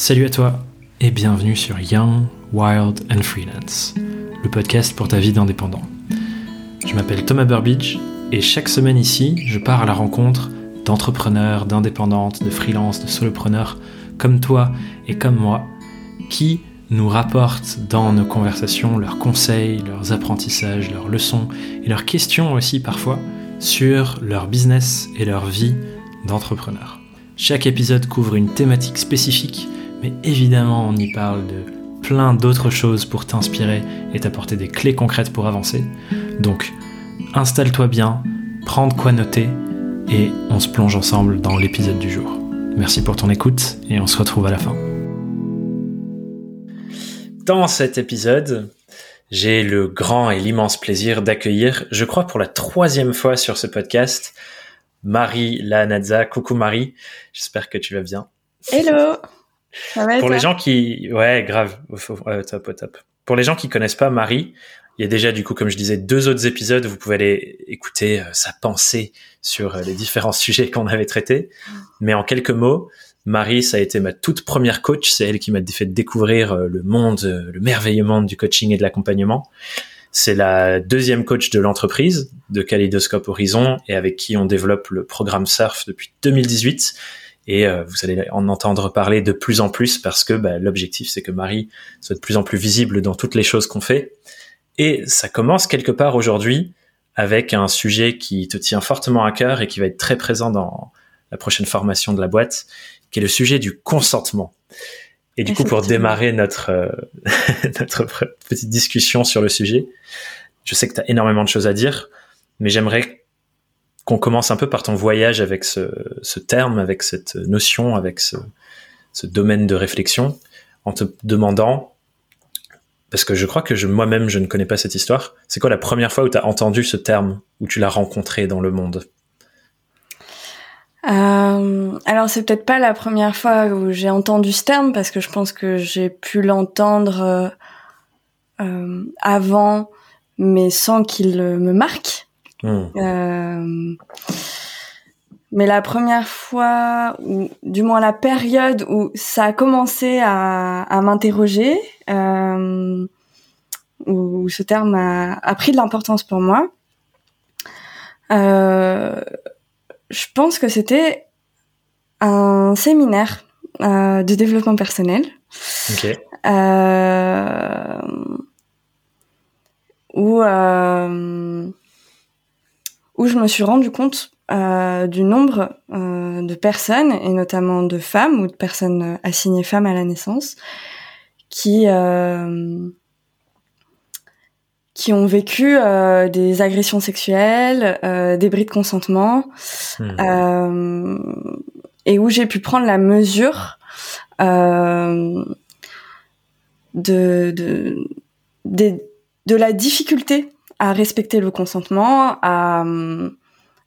Salut à toi et bienvenue sur Young, Wild and Freelance, le podcast pour ta vie d'indépendant. Je m'appelle Thomas Burbidge et chaque semaine ici, je pars à la rencontre d'entrepreneurs, d'indépendantes, de freelance, de solopreneurs comme toi et comme moi qui nous rapportent dans nos conversations leurs conseils, leurs apprentissages, leurs leçons et leurs questions aussi parfois sur leur business et leur vie d'entrepreneur. Chaque épisode couvre une thématique spécifique mais évidemment on y parle de plein d'autres choses pour t'inspirer et t'apporter des clés concrètes pour avancer. Donc installe-toi bien, prends de quoi noter et on se plonge ensemble dans l'épisode du jour. Merci pour ton écoute et on se retrouve à la fin. Dans cet épisode, j'ai le grand et l'immense plaisir d'accueillir, je crois pour la troisième fois sur ce podcast, Marie Lanazza. Coucou Marie, j'espère que tu vas bien. Hello pour les gens qui, ouais, grave, top, top. Pour les gens qui connaissent pas Marie, il y a déjà du coup, comme je disais, deux autres épisodes. Vous pouvez aller écouter euh, sa pensée sur euh, les différents sujets qu'on avait traités. Mais en quelques mots, Marie, ça a été ma toute première coach. C'est elle qui m'a fait découvrir euh, le monde, le merveilleux monde du coaching et de l'accompagnement. C'est la deuxième coach de l'entreprise de Kaleidoscope Horizon et avec qui on développe le programme Surf depuis 2018 et euh, vous allez en entendre parler de plus en plus parce que bah, l'objectif c'est que Marie soit de plus en plus visible dans toutes les choses qu'on fait. Et ça commence quelque part aujourd'hui avec un sujet qui te tient fortement à cœur et qui va être très présent dans la prochaine formation de la boîte, qui est le sujet du consentement. Et du coup, pour démarrer notre, euh, notre petite discussion sur le sujet, je sais que tu as énormément de choses à dire, mais j'aimerais qu'on commence un peu par ton voyage avec ce, terme, avec cette notion, avec ce, domaine de réflexion, en te demandant, parce que je crois que moi-même je ne connais pas cette histoire, c'est quoi la première fois où tu as entendu ce terme, où tu l'as rencontré dans le monde? Euh, alors c'est peut-être pas la première fois où j'ai entendu ce terme parce que je pense que j'ai pu l'entendre euh, euh, avant, mais sans qu'il me marque. Hmm. Euh, mais la première fois, ou du moins la période où ça a commencé à, à m'interroger, euh, où ce terme a, a pris de l'importance pour moi, euh, je pense que c'était un séminaire euh, de développement personnel. Okay. Euh, où où je me suis rendu compte euh, du nombre euh, de personnes, et notamment de femmes ou de personnes assignées femmes à la naissance, qui euh, qui ont vécu euh, des agressions sexuelles, euh, des bris de consentement, mmh. et où j'ai pu prendre la mesure de, de, de, de la difficulté à respecter le consentement, à,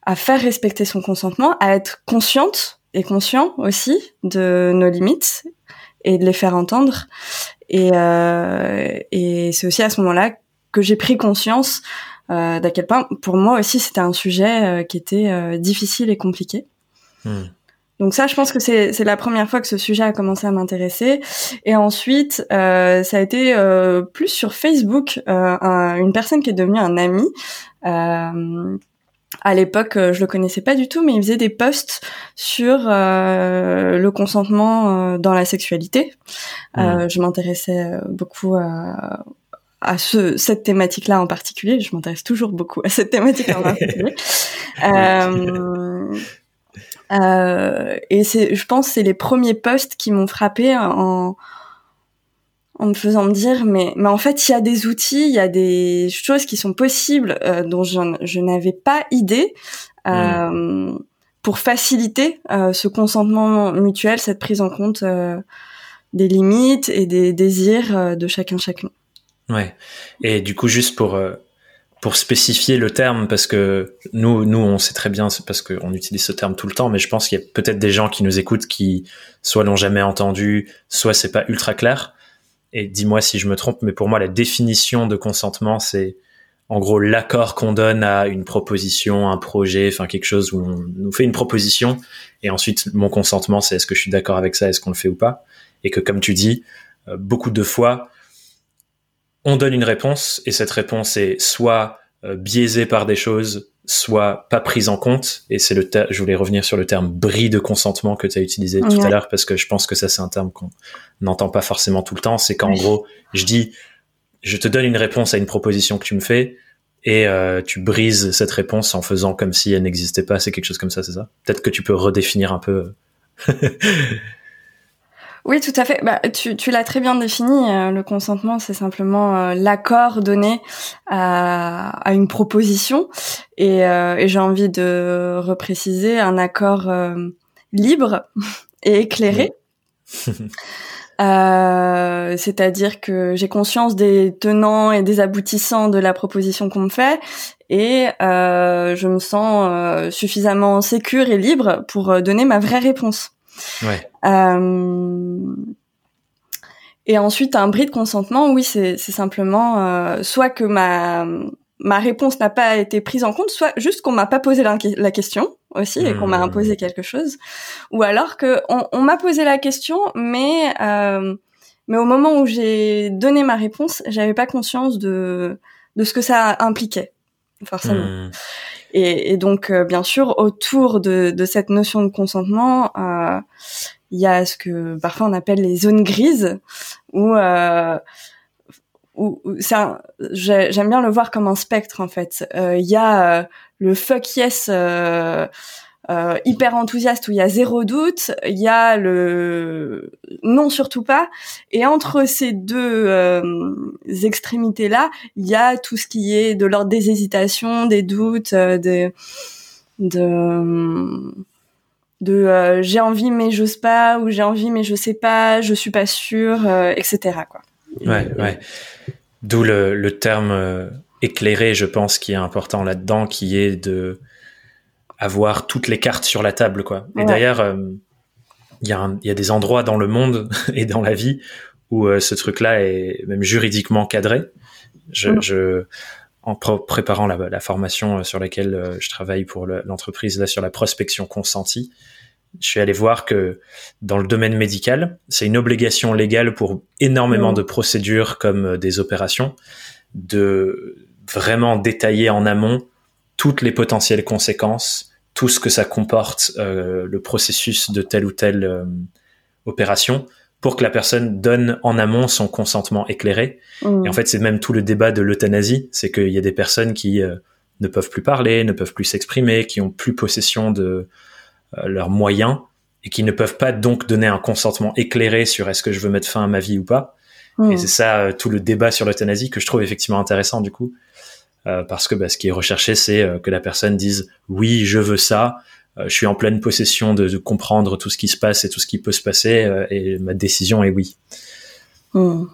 à faire respecter son consentement, à être consciente et conscient aussi de nos limites et de les faire entendre. Et, euh, et c'est aussi à ce moment-là que j'ai pris conscience euh, d'à quel point, pour moi aussi, c'était un sujet euh, qui était euh, difficile et compliqué. Hmm. Donc ça, je pense que c'est la première fois que ce sujet a commencé à m'intéresser. Et ensuite, euh, ça a été euh, plus sur Facebook, euh, une personne qui est devenue un ami. Euh, à l'époque, je le connaissais pas du tout, mais il faisait des posts sur le consentement dans la sexualité. Mmh. je m'intéressais beaucoup à, à ce, cette thématique-là en particulier. Je m'intéresse toujours beaucoup à cette thématique en particulier. euh, euh, et c'est, je pense, c'est les premiers posts qui m'ont frappé en, en me faisant me dire, mais, mais en fait, il y a des outils, il y a des choses qui sont possibles euh, dont je, je n'avais pas idée euh, mmh. pour faciliter euh, ce consentement mutuel, cette prise en compte euh, des limites et des désirs de chacun chacun. Ouais. Et du coup, juste pour pour spécifier le terme, parce que nous, nous, on sait très bien, parce qu'on utilise ce terme tout le temps, mais je pense qu'il y a peut-être des gens qui nous écoutent qui soit l'ont jamais entendu, soit c'est pas ultra clair. Et dis-moi si je me trompe, mais pour moi, la définition de consentement, c'est en gros l'accord qu'on donne à une proposition, un projet, enfin quelque chose où on nous fait une proposition, et ensuite mon consentement, c'est est-ce que je suis d'accord avec ça, est-ce qu'on le fait ou pas? et que comme tu dis, beaucoup de fois, on donne une réponse et cette réponse est soit biaisée par des choses, soit pas prise en compte. Et c'est le je voulais revenir sur le terme bris de consentement que tu as utilisé tout à l'heure parce que je pense que ça c'est un terme qu'on n'entend pas forcément tout le temps. C'est qu'en gros, je dis, je te donne une réponse à une proposition que tu me fais et euh, tu brises cette réponse en faisant comme si elle n'existait pas. C'est quelque chose comme ça, c'est ça? Peut-être que tu peux redéfinir un peu. Oui, tout à fait. Bah, tu, tu l'as très bien défini. Euh, le consentement, c'est simplement euh, l'accord donné à, à, une proposition. Et, euh, et j'ai envie de repréciser un accord libre et éclairé. c'est-à-dire que j'ai conscience des tenants et des aboutissants de la proposition qu'on me fait et je me sens suffisamment sécure et libre pour donner ma vraie réponse. Ouais. Euh, et ensuite, un bris de consentement, oui, c'est simplement euh, soit que ma ma réponse n'a pas été prise en compte, soit juste qu'on m'a pas posé la, question aussi et qu'on m'a mmh. imposé quelque chose, ou alors que on, on m'a posé la question, mais euh, mais au moment où j'ai donné ma réponse, j'avais pas conscience de de ce que ça impliquait forcément. Mmh. Et, et, donc, euh, bien sûr, autour de, de, cette notion de consentement, euh, il y a ce que parfois on appelle les zones grises, où, euh, où, j'aime bien le voir comme un spectre en fait. Il y a le fuck yes euh, hyper enthousiaste où il y a zéro doute, il y a le non surtout pas, et entre ces deux euh, extrémités là, il y a tout ce qui est de l'ordre des hésitations, des doutes, euh, de de de j'ai envie mais j'ose pas ou j'ai envie mais je sais pas, je suis pas sûre, etc. quoi. Ouais, ouais. D'où le, le terme éclairé, je pense, qui est important là-dedans, qui est de avoir toutes les cartes sur la table, quoi. Et d'ailleurs, euh, il y, a y a des endroits dans le monde et dans la vie où euh, ce truc-là est même juridiquement cadré. Je, mm. je en préparant la, la, formation euh, sur laquelle je travaille pour l'entreprise là sur la prospection consentie, je suis allé voir que dans le domaine médical, c'est une obligation légale pour énormément mm. de procédures comme des opérations de vraiment détailler en amont toutes les potentielles conséquences tout ce que ça comporte, euh, le processus de telle ou telle euh, opération, pour que la personne donne en amont son consentement éclairé. Mmh. Et en fait, c'est même tout le débat de l'euthanasie, c'est qu'il y a des personnes qui euh, ne peuvent plus parler, ne peuvent plus s'exprimer, qui ont plus possession de leurs moyens et qui ne peuvent pas donc donner un consentement éclairé sur est-ce que je veux mettre fin à ma vie ou pas. Mmh. Et c'est ça tout le débat sur l'euthanasie que je trouve effectivement intéressant du coup. Euh, parce que bah, ce qui est recherché, c'est euh, que la personne dise oui, je veux ça, euh, je suis en pleine possession de, de, comprendre tout ce qui se passe et tout ce qui peut se passer, et ma décision est oui. Mmh.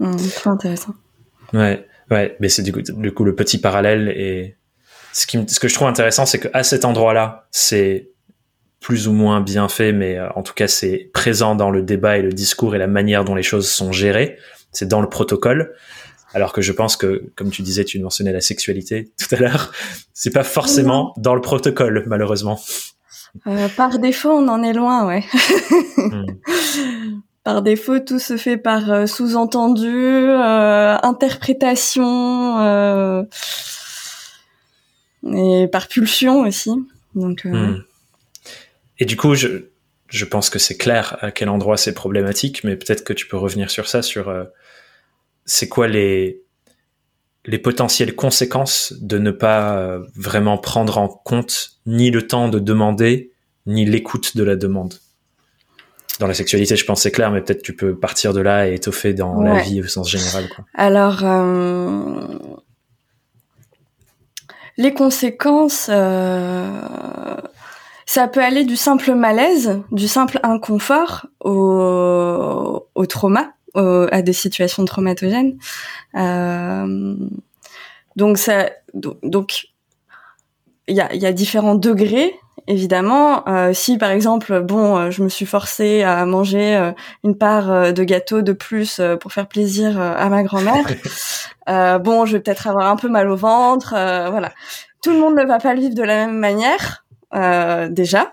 Mmh, très intéressant. Ouais, ouais, mais c'est du coup, du coup le petit parallèle et ce, qui, ce que je trouve intéressant, c'est qu'à cet endroit-là, c'est plus ou moins bien fait, mais en tout cas, c'est présent dans le débat et le discours et la manière dont les choses sont gérées. C'est dans le protocole. Alors que je pense que, comme tu disais, tu mentionnais la sexualité tout à l'heure, c'est pas forcément dans le protocole, malheureusement. Euh, par défaut, on en est loin, ouais. Hmm. Par défaut, tout se fait par euh, sous-entendu, euh, interprétation et par pulsion aussi. Donc. Hmm. Et du coup, je, je pense que c'est clair à quel endroit c'est problématique, mais peut-être que tu peux revenir sur ça, sur c'est quoi les les potentielles conséquences de ne pas euh, vraiment prendre en compte ni le temps de demander ni l'écoute de la demande? Dans la sexualité, je pense c'est clair, mais peut-être tu peux partir de là et étoffer dans la vie au sens général. Alors, euh, les conséquences, euh, ça peut aller du simple malaise, du simple inconfort au, au trauma à des situations traumatogènes. Euh, donc ça, donc il y a, y a, différents degrés évidemment. Euh, si par exemple, bon, euh, je me suis forcée à manger euh, une part de gâteau de plus pour faire plaisir à ma grand-mère, bon, je vais peut-être avoir un peu mal au ventre, voilà. Tout le monde ne va pas le vivre de la même manière déjà.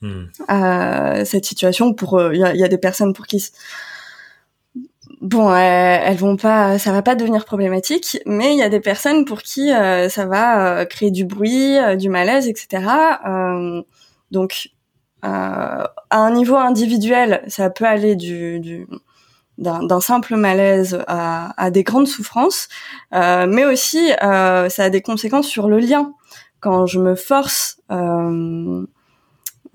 hmm. cette situation. Pour il y a, y, a, des personnes pour qui bon, elles, vont pas, ça va pas devenir problématique, mais il y a des personnes pour qui ça va créer du bruit, du malaise, etc. donc à un niveau individuel, ça peut aller du, du d'un simple malaise à, à, des grandes souffrances, euh, mais aussi euh, ça a des conséquences sur le lien. Quand je me force euh,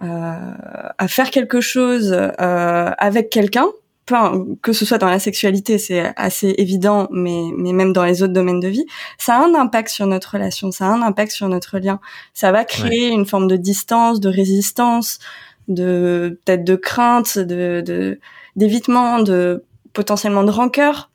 euh à faire quelque chose euh, avec quelqu'un, que ce soit dans la sexualité, c'est assez évident, mais, mais même dans les autres domaines de vie, ça a un impact sur notre relation, ça a un impact sur notre lien. Ça va créer une forme de distance, de résistance, de peut-être de crainte, de d'évitement, de potentiellement de rancœur.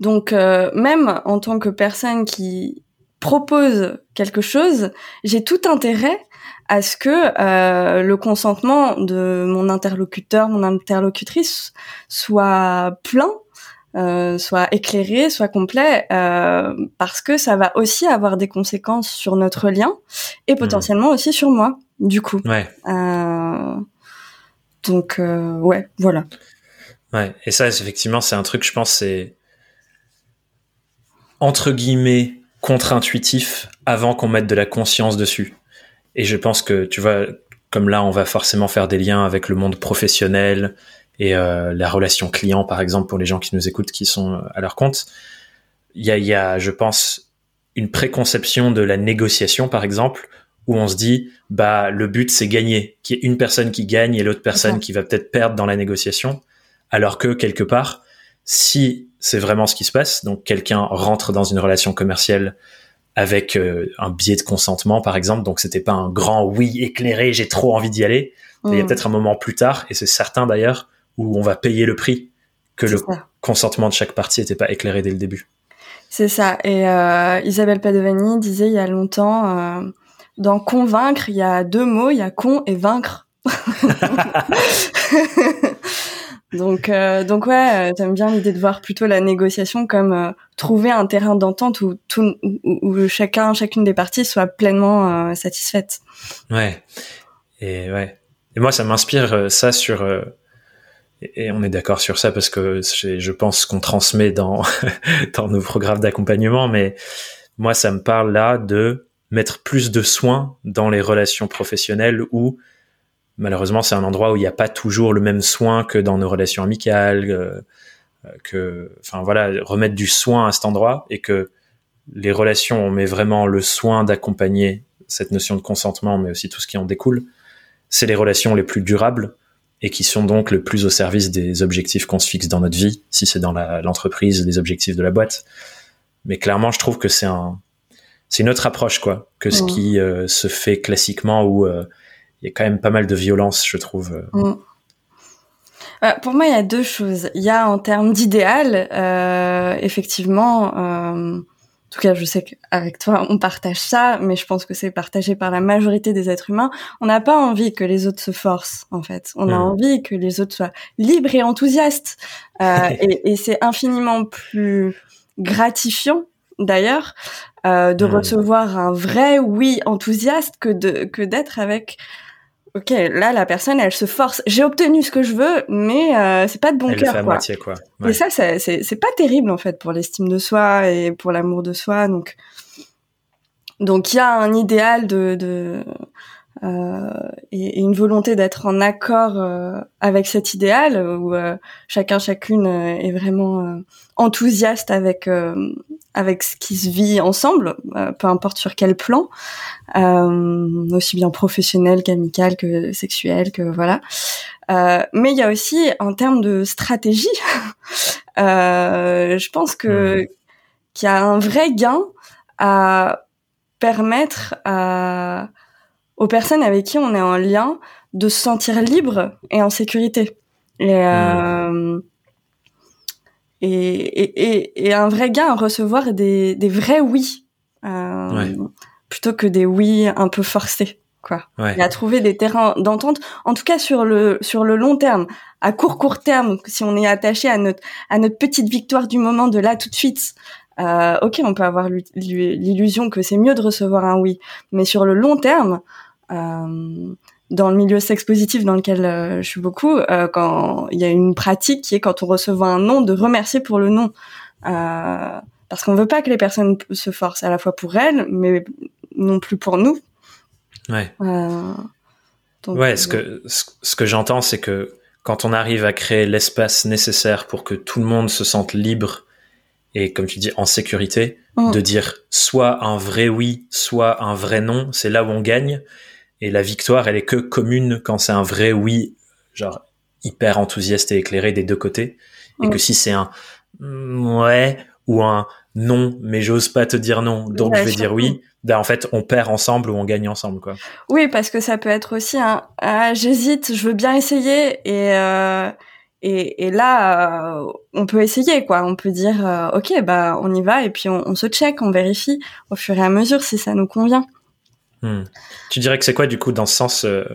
Donc euh, même en tant que personne qui propose quelque chose, j'ai tout intérêt à ce que euh, le consentement de mon interlocuteur, mon interlocutrice soit plein, euh, soit éclairé, soit complet, parce que ça va aussi avoir des conséquences sur notre lien et potentiellement aussi sur moi, du coup. Ouais. donc ouais, voilà. Ouais, et ça, effectivement, c'est un truc, je pense, c'est entre guillemets contre-intuitif avant qu'on mette de la conscience dessus. Et je pense que, tu vois, comme là, on va forcément faire des liens avec le monde professionnel et euh, la relation client, par exemple, pour les gens qui nous écoutent, qui sont à leur compte. Il y a, y a, je pense, une préconception de la négociation, par exemple, où on se dit, bah, le but, c'est gagner, qu'il y ait une personne qui gagne et l'autre personne qui va peut-être perdre dans la négociation. Alors que quelque part, si c'est vraiment ce qui se passe, donc quelqu'un rentre dans une relation commerciale avec euh, un biais de consentement, par exemple, donc c'était pas un grand oui éclairé, j'ai trop envie d'y aller. Il y a mm. peut-être un moment plus tard, et c'est certain d'ailleurs, où on va payer le prix que le consentement de chaque partie n'était pas éclairé dès le début. C'est ça. Et euh, Isabelle Padovani disait il y a longtemps, euh, dans convaincre, il y a deux mots, il y a con et vaincre. Donc, euh, donc ouais, euh, bien l'idée de voir plutôt la négociation comme euh, trouver un terrain d'entente où, où, chacun, chacune des parties soit pleinement satisfaite. Ouais. Et ouais. Et moi, ça m'inspire ça sur. et on est d'accord sur ça parce que je pense qu'on transmet dans dans nos programmes d'accompagnement, mais moi, ça me parle là de mettre plus de soins dans les relations professionnelles où malheureusement, c'est un endroit où il n'y a pas toujours le même soin que dans nos relations amicales, euh, que, enfin voilà, remettre du soin à cet endroit et que les relations, on met vraiment le soin d'accompagner cette notion de consentement, mais aussi tout ce qui en découle. C'est les relations les plus durables et qui sont donc le plus au service des objectifs qu'on se fixe dans notre vie, si c'est dans l'entreprise, des objectifs de la boîte. Mais clairement, je trouve que c'est un, c'est une autre approche quoi que ce qui euh, se fait classiquement où euh, il y a quand même pas mal de violence, je trouve. Mm. Euh, pour moi, il y a deux choses. Il y a en termes d'idéal, euh, effectivement, euh, en tout cas, je sais qu'avec toi, on partage ça, mais je pense que c'est partagé par la majorité des êtres humains. On n'a pas envie que les autres se forcent, en fait. On a mm. envie que les autres soient libres et enthousiastes. Euh, et, et c'est infiniment plus gratifiant, d'ailleurs, euh, de mm. recevoir un vrai oui enthousiaste que de que d'être avec ok, là la personne elle se force. J'ai obtenu ce que je veux, mais euh, c'est pas de bon cœur. quoi. moitié quoi. Et ça c'est c'est pas terrible en fait pour l'estime de soi et pour l'amour de soi. Donc donc il y a un idéal de de euh, et, une volonté d'être en accord euh, avec cet idéal où euh, chacun chacune euh, est vraiment enthousiaste avec avec ce qui se vit ensemble, peu importe sur quel plan, aussi bien professionnel qu'amical que sexuel que voilà. mais il y a aussi en termes de stratégie, je pense que mmh. qu'il y a un vrai gain à permettre à aux personnes avec qui on est en lien de se sentir libre et en sécurité. Et, euh, et, et, et, un vrai gain à recevoir des, des vrais oui, euh, plutôt que des oui un peu forcés. Quoi. Et à trouver des terrains d'entente, en tout cas sur le sur le long terme, à court court terme, si on est attaché à notre à notre petite victoire du moment de là tout de suite, euh, ok, on peut avoir l'illusion que c'est mieux de recevoir un oui, mais sur le long terme, euh, dans le milieu sexe positif dans lequel euh, je suis beaucoup, euh, quand il y a une pratique qui est quand on reçoit un nom de remercier pour le nom, euh, parce qu'on veut pas que les personnes se forcent à la fois pour elles, mais non plus pour nous. Ouais. ouais. Ce que ce que j'entends, c'est que quand on arrive à créer l'espace nécessaire pour que tout le monde se sente libre et comme tu dis en sécurité, mm. de dire soit un vrai oui, soit un vrai non, c'est là où on gagne. Et la victoire, elle est que commune quand c'est un vrai oui, genre hyper enthousiaste et éclairé des deux côtés. Et que mm. si c'est un mm, ouais ou un non, mais j'ose pas te dire non, donc je vais dire oui, ben en fait on perd ensemble ou on gagne ensemble quoi. Oui, parce que ça peut être aussi un ah, j'hésite, je veux bien essayer et euh, et, et, là, euh, on peut essayer, quoi. On peut dire, euh, ok, bah, on y va, et puis on, on, se check, on vérifie au fur et à mesure si ça nous convient. Hmm. Tu dirais que c'est quoi, du coup, dans ce sens, euh,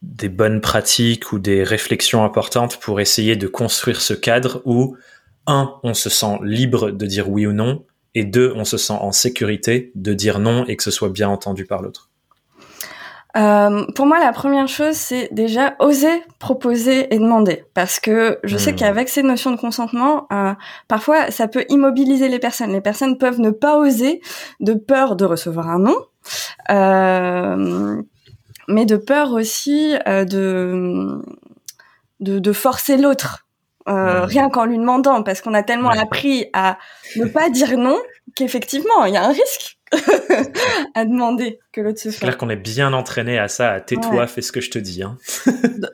des bonnes pratiques ou des réflexions importantes pour essayer de construire ce cadre où, un, on se sent libre de dire oui ou non, et deux, on se sent en sécurité de dire non et que ce soit bien entendu par l'autre? Euh, pour moi, la première chose, c'est déjà oser proposer et demander, parce que je sais hmm. qu'avec ces notions de consentement, euh, parfois, ça peut immobiliser les personnes. Les personnes peuvent ne pas oser de peur de recevoir un non, mais de peur aussi euh, de, de, de forcer l'autre. Euh, rien qu'en lui demandant, parce qu'on a tellement appris à ne pas dire non qu'effectivement, il y a un risque à demander que l'autre se fasse. C'est clair qu'on est bien entraîné à ça, à tais-toi, fais ce que je te dis. Hein.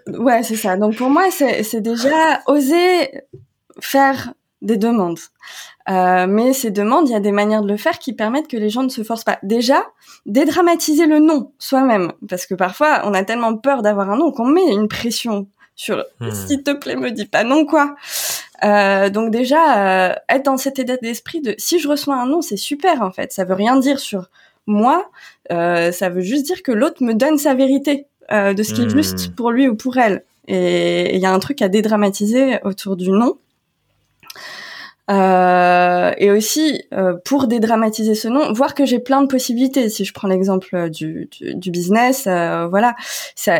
ouais, c'est ça. Donc pour moi, c'est déjà oser faire des demandes. Euh, mais ces demandes, il y a des manières de le faire qui permettent que les gens ne se forcent pas. Déjà, dédramatiser le non soi-même, parce que parfois on a tellement peur d'avoir un non qu'on met une pression sur hmm. s'il te plaît me dis pas non quoi. Euh, donc déjà euh, être dans cet état d'esprit de si je reçois un non c'est super en fait ça veut rien dire sur moi euh, ça veut juste dire que l'autre me donne sa vérité euh, de ce qui est juste hmm. pour lui ou pour elle et il y a un truc à dédramatiser autour du non euh, et aussi euh, pour dédramatiser ce nom, voir que j'ai plein de possibilités. Si je prends l'exemple du, du, du, business, voilà, ça,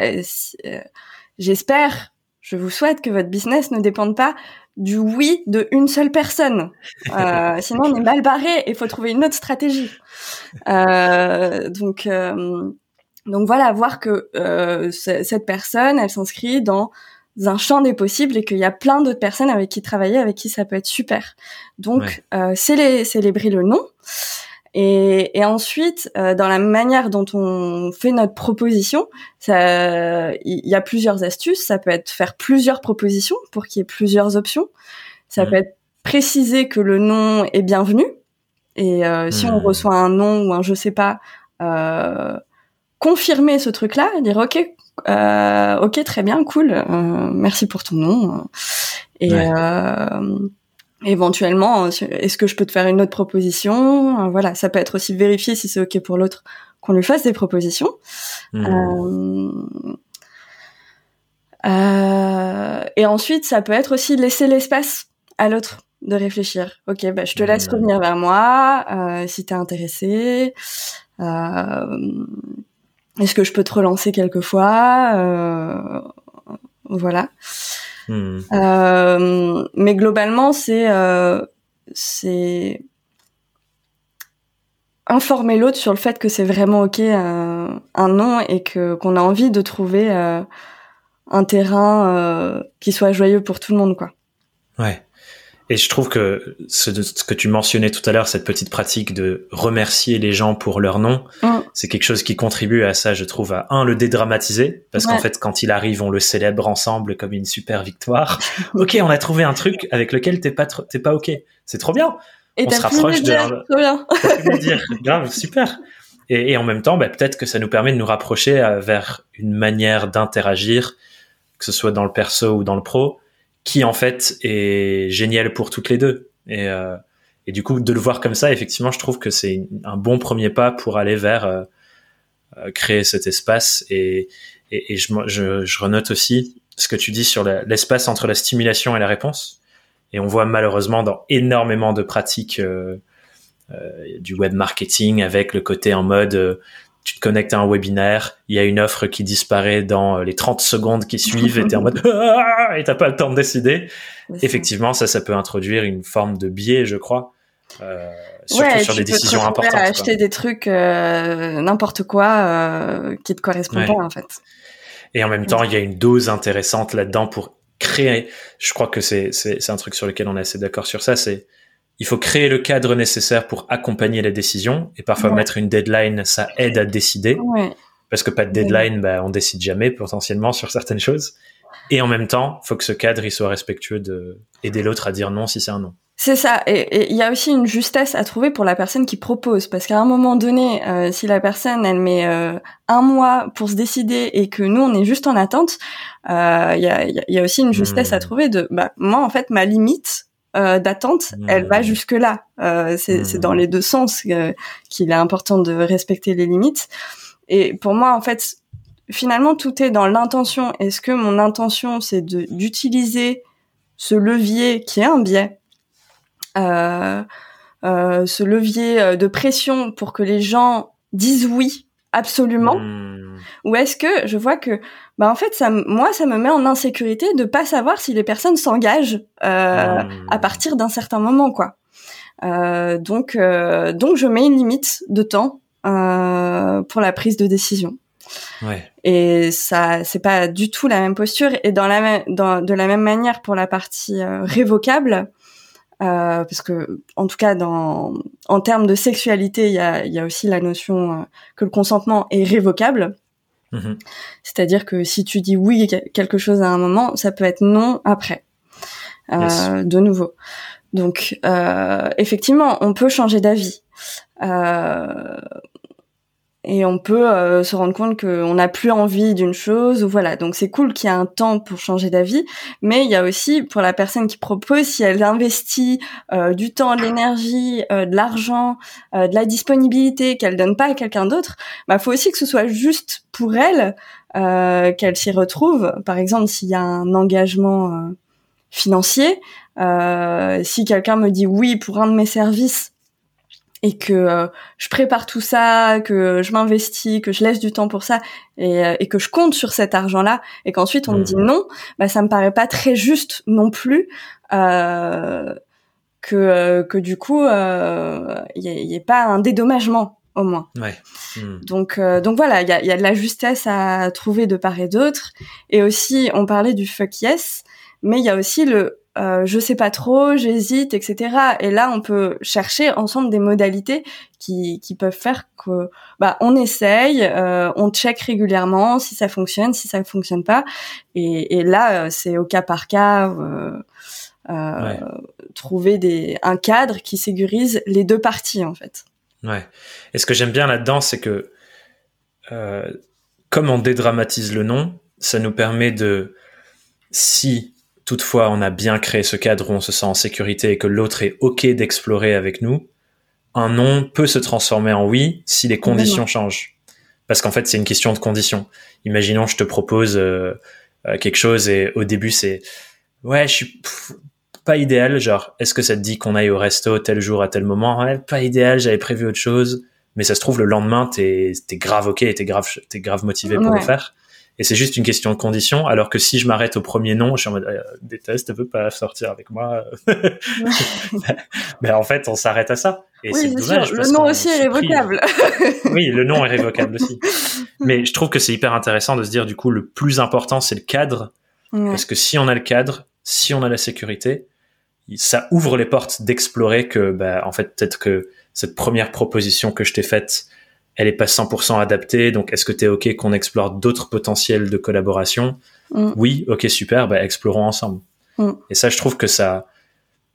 J'espère, je vous souhaite que votre business ne dépende pas du oui de une seule personne. Euh, sinon, on est mal barré et il faut trouver une autre stratégie. Euh, donc, euh, donc voilà, voir que euh, cette personne, elle s'inscrit dans un champ des possibles et qu'il y a plein d'autres personnes avec qui travailler, avec qui ça peut être super. Donc, euh, célébrer le nom. Et, et ensuite, euh, dans la manière dont on fait notre proposition, il y, a plusieurs astuces. Ça peut être faire plusieurs propositions pour qu'il y ait plusieurs options. Ça peut être préciser que le nom est bienvenu. Et euh, si on reçoit un nom ou un je sais pas, euh, confirmer ce truc-là, dire ok, euh, ok, très bien, cool, euh, merci pour ton nom. Et éventuellement, est-ce que je peux te faire une autre proposition? Euh, Voilà, ça peut être aussi vérifier si c'est ok pour l'autre qu'on lui fasse des propositions. Euh, euh, et ensuite, ça peut être aussi laisser l'espace à l'autre de réfléchir. Ok, bah, je te laisse hmm. revenir vers moi euh, si t'es intéressé. Est-ce que je peux te relancer quelquefois Voilà. Hmm. Euh, mais globalement, c'est euh, c'est informer l'autre sur le fait que c'est vraiment ok euh, un nom et que qu'on a envie de trouver euh, un terrain euh, qui soit joyeux pour tout le monde, quoi. Ouais. Et je trouve que ce, ce, que tu mentionnais tout à l'heure, cette petite pratique de remercier les gens pour leur nom, mm. c'est quelque chose qui contribue à ça, je trouve, à un, le dédramatiser, parce qu'en fait, quand il arrive, on le célèbre ensemble comme une super victoire. ok, on a trouvé un truc avec lequel t'es pas, t'es pas ok. C'est trop bien. Et on se rapproche de... Trop dire. Grave, super. Et, et, en même temps, bah, peut-être que ça nous permet de nous rapprocher euh, vers une manière d'interagir, que ce soit dans le perso ou dans le pro, qui en fait est génial pour toutes les deux. Et, euh, et du coup, de le voir comme ça, effectivement, je trouve que c'est un bon premier pas pour aller vers euh, euh, créer cet espace. Et, et, et je, je, je, renote aussi ce que tu dis sur l'espace entre la stimulation et la réponse. Et on voit malheureusement dans énormément de pratiques euh, euh, du web marketing avec le côté en mode tu te connectes à un webinaire, il y a une offre qui disparaît dans les 30 secondes qui suivent et t'es en mode ah, et t'as pas le temps de décider. Effectivement, ça, ça peut introduire une forme de biais, je crois. Euh, surtout sur des décisions importantes. À acheter des trucs euh, n'importe quoi euh, qui te correspondent pas en fait. Et en même temps, il y a une dose intéressante là-dedans pour créer. Je crois que c'est c'est un truc sur lequel on est assez d'accord sur ça. C'est il faut créer le cadre nécessaire pour accompagner la décision et parfois mettre une deadline, ça aide à décider. Parce que pas de deadline, bah, on décide jamais potentiellement sur certaines choses. Et en même temps, faut que ce cadre il soit respectueux de aider l'autre à dire non si c'est un non. C'est ça. Et il y a aussi une justesse à trouver pour la personne qui propose, parce qu'à un moment donné, euh, si la personne elle met euh, un mois pour se décider et que nous on est juste en attente, euh, il y, a, y, a, aussi une justesse à hmm. trouver de, bah moi en fait ma limite d'attente, elle va jusque là. c'est dans hmm. les deux sens qu'il est important de respecter les limites. Et pour moi en fait, finalement tout est dans l'intention. Est-ce que mon intention c'est d'utiliser ce levier qui est un biais euh, euh, ce levier euh, de pression pour que les gens disent oui absolument? Hmm. ou est-ce que je vois que bah en fait ça moi ça me met en insécurité de pas savoir si les personnes s'engagent euh, hmm. à partir d'un certain moment quoi euh, donc donc je mets une limite de temps pour la prise de décision ouais. et ça c'est pas du tout la même posture et dans la dans, de la même manière pour la partie révocable euh, parce que en tout cas dans en termes de sexualité il y a, y a aussi la notion euh, que le consentement est révocable mm-hmm. c'est-à-dire que si tu dis oui quelque chose à un moment ça peut être non après. Euh, de nouveau. Donc euh, effectivement on peut changer d'avis. Euh, et on peut euh, se rendre compte qu'on n'a plus envie d'une chose ou voilà. Donc c'est cool qu'il y ait un temps pour changer d'avis. Mais il y a aussi pour la personne qui propose si elle investit euh, du temps de l'énergie euh, de l'argent de la disponibilité qu'elle donne pas à quelqu'un d'autre bah faut aussi que ce soit juste pour elle qu'elle s'y retrouve. Par exemple s'il y a un engagement financier si quelqu'un me dit oui pour un de mes services et que euh, je prépare tout ça, que je m'investis, que je laisse du temps pour ça et, euh, et que je compte sur cet argent-là et qu'ensuite on me dit mmh. non, bah ça me paraît pas très juste non plus euh, que que du coup il y, ait pas un dédommagement au moins. Ouais. Mmh. Donc donc voilà, il y a, y a de la justesse à trouver de part et d'autre et aussi on parlait du fuck yes, mais il y a aussi le euh, je sais pas trop, j'hésite, etc. Et là, on peut chercher ensemble des modalités qui, qui peuvent faire que, bah, on essaye, euh, on check régulièrement si ça fonctionne, si ça fonctionne pas. Et, et là, euh, c'est au cas par cas. Euh, trouver des un cadre qui sécurise les deux parties en fait. Ouais. Et ce que j'aime bien là-dedans, c'est que comme on dédramatise le nom, ça nous permet de si toutefois on a bien créé ce cadre où on se sent en sécurité et que l'autre est OK d'explorer avec nous, un non peut se transformer en oui si les conditions changent. Parce qu'en fait, c'est une question de conditions. Imaginons, je te propose euh, euh, quelque chose et au début, c'est ouais, je suis pas idéal. Genre, est-ce que ça te dit qu'on aille au resto tel jour à tel moment? Ouais, Pas idéal, j'avais prévu autre chose. Mais ça se trouve, le lendemain, t'es es grave OK et t'es grave, es grave motivé pour le faire et c'est juste une question de condition. Alors que si je m'arrête au premier nom, je suis en mode euh, déteste, veut pas sortir avec moi. Mais en fait, on s'arrête à ça. Et c'est dommage. Le nom aussi est révocable. oui, le nom est révocable aussi. Mais je trouve que c'est hyper intéressant de se dire du coup le plus important c'est le cadre, parce que si on a le cadre, si on a la sécurité, ça ouvre les portes d'explorer que bah en fait peut-être que cette première proposition que je t'ai faite elle est pas 100% adaptée. Donc, est-ce que tu es OK qu'on explore d'autres potentiels de collaboration mm. Oui, OK, super, bah, explorons ensemble. Mm. Et ça, je trouve que ça,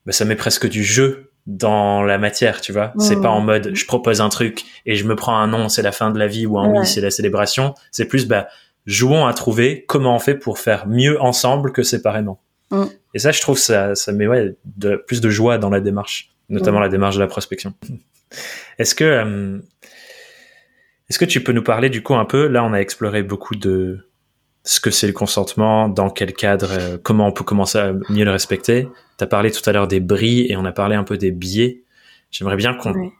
bah, ça met presque du jeu dans la matière, tu vois. C'est pas en mode, je propose un truc et je me prends un non, c'est la fin de la vie ou un oui, c'est la célébration. C'est plus, bah, jouons à trouver comment on fait pour faire mieux ensemble que séparément. Mm. Et ça, je trouve ça, ça met ouais, de, plus de joie dans la démarche, notamment la démarche de la prospection. Est-ce que euh, est-ce que tu peux nous parler du coup un peu, là on a exploré beaucoup de ce que c'est le consentement, dans quel cadre, euh, comment on peut commencer à mieux le respecter. Tu as parlé tout à l'heure des bris et on a parlé un peu des biais. J'aimerais bien qu'on